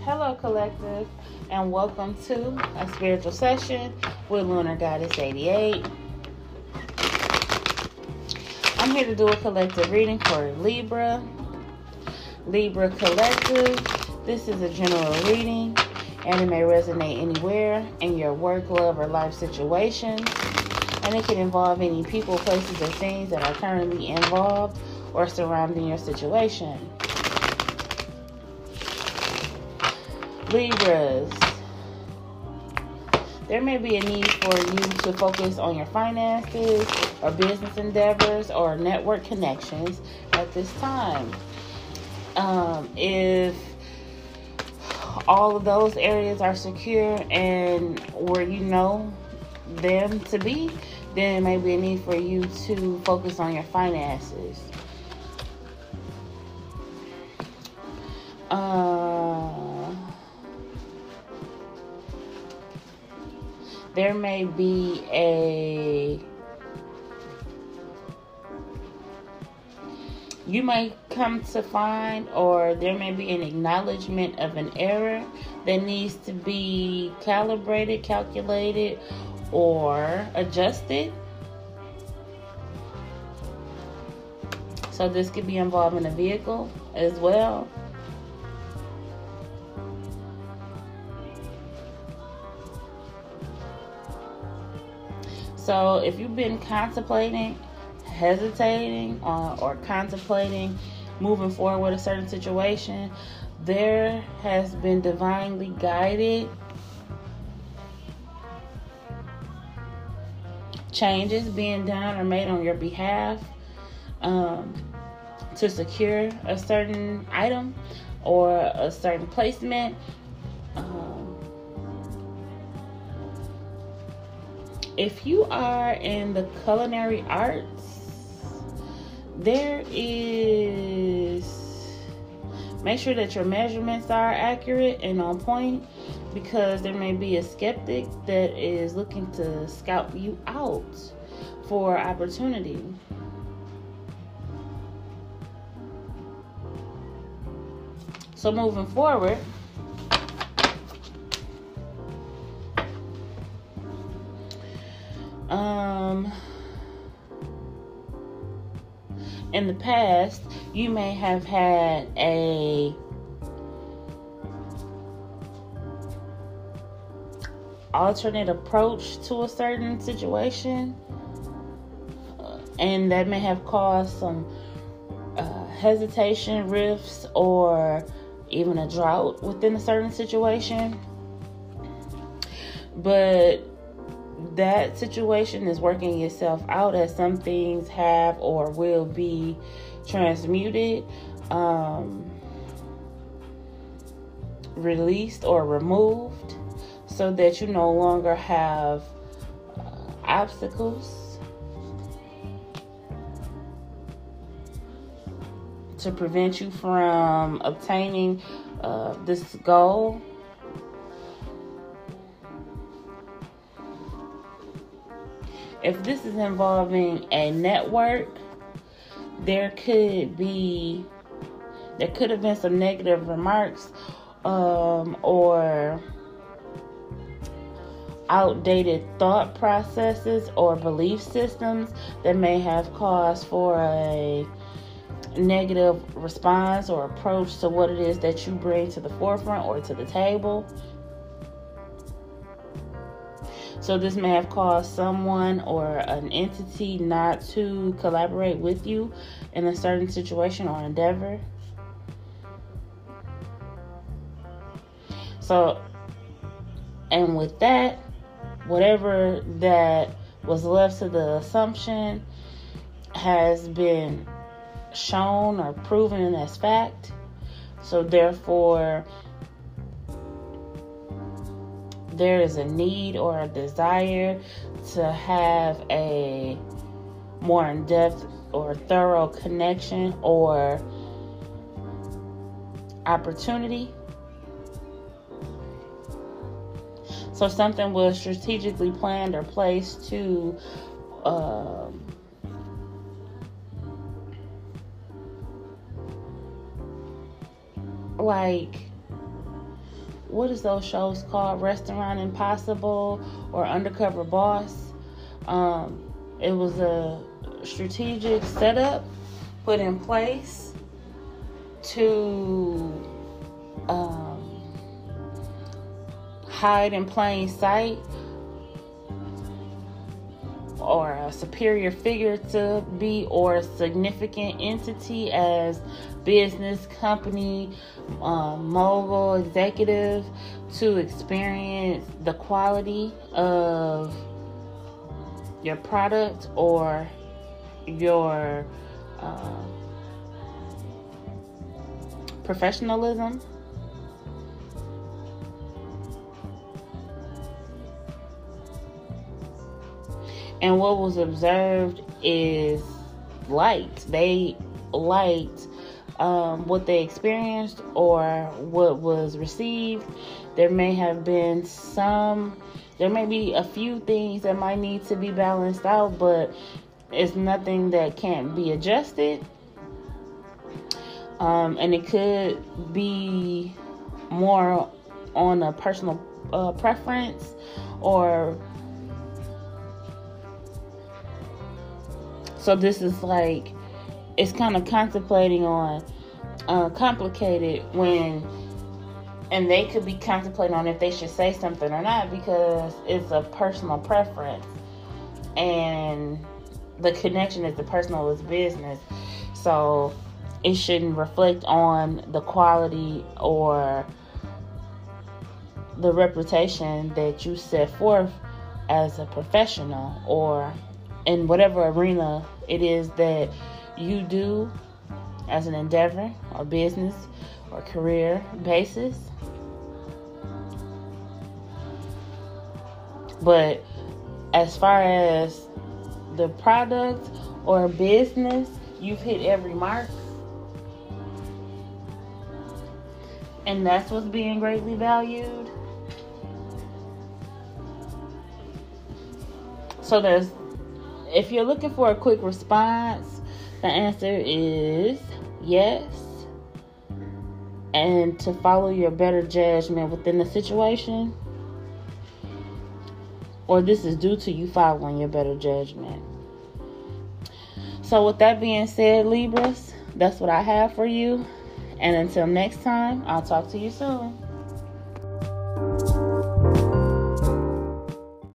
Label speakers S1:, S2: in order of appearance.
S1: Hello, collective, and welcome to a spiritual session with Lunar Goddess 88. I'm here to do a collective reading for Libra. Libra Collective. This is a general reading and it may resonate anywhere in your work, love, or life situations. And it can involve any people, places, or things that are currently involved or surrounding your situation. Libras. There may be a need for you to focus on your finances or business endeavors or network connections at this time. Um, if all of those areas are secure and where you know them to be, then it may be a need for you to focus on your finances. Uh, there may be a you may come to find, or there may be an acknowledgement of an error that needs to be calibrated, calculated, or adjusted. So, this could be involving a vehicle as well. So, if you've been contemplating hesitating uh, or contemplating moving forward with a certain situation, there has been divinely guided changes being done or made on your behalf um, to secure a certain item or a certain placement. Um, if you are in the culinary arts, there is make sure that your measurements are accurate and on point because there may be a skeptic that is looking to scout you out for opportunity. So moving forward, um in the past, you may have had a alternate approach to a certain situation, and that may have caused some uh, hesitation, rifts, or even a drought within a certain situation. But that situation is working itself out as some things have or will be transmuted, um, released, or removed so that you no longer have uh, obstacles to prevent you from obtaining uh, this goal if this is involving a network, there could be there could have been some negative remarks um, or outdated thought processes or belief systems that may have caused for a negative response or approach to what it is that you bring to the forefront or to the table. So, this may have caused someone or an entity not to collaborate with you in a certain situation or endeavor. So, and with that, whatever that was left to the assumption has been shown or proven as fact. So, therefore, there is a need or a desire to have a more in depth or thorough connection or opportunity, So something was strategically planned or placed to um, like what is those shows called? Restaurant impossible or undercover boss? Um, it was a strategic setup put in place to um, hide in plain sight or a superior figure to be or a significant entity as business company um, mogul executive to experience the quality of your product or your uh, professionalism And what was observed is liked. They liked um, what they experienced or what was received. There may have been some, there may be a few things that might need to be balanced out, but it's nothing that can't be adjusted. Um, and it could be more on a personal uh, preference or So this is like it's kind of contemplating on uh, complicated when and they could be contemplating on if they should say something or not because it's a personal preference. And the connection is the personal is business. So it shouldn't reflect on the quality or the reputation that you set forth as a professional or in whatever arena it is that you do as an endeavor or business or career basis. But as far as the product or business, you've hit every mark. And that's what's being greatly valued. So there's if you're looking for a quick response, the answer is yes. And to follow your better judgment within the situation, or this is due to you following your better judgment. So, with that being said, Libras, that's what I have for you. And until next time, I'll talk to you soon.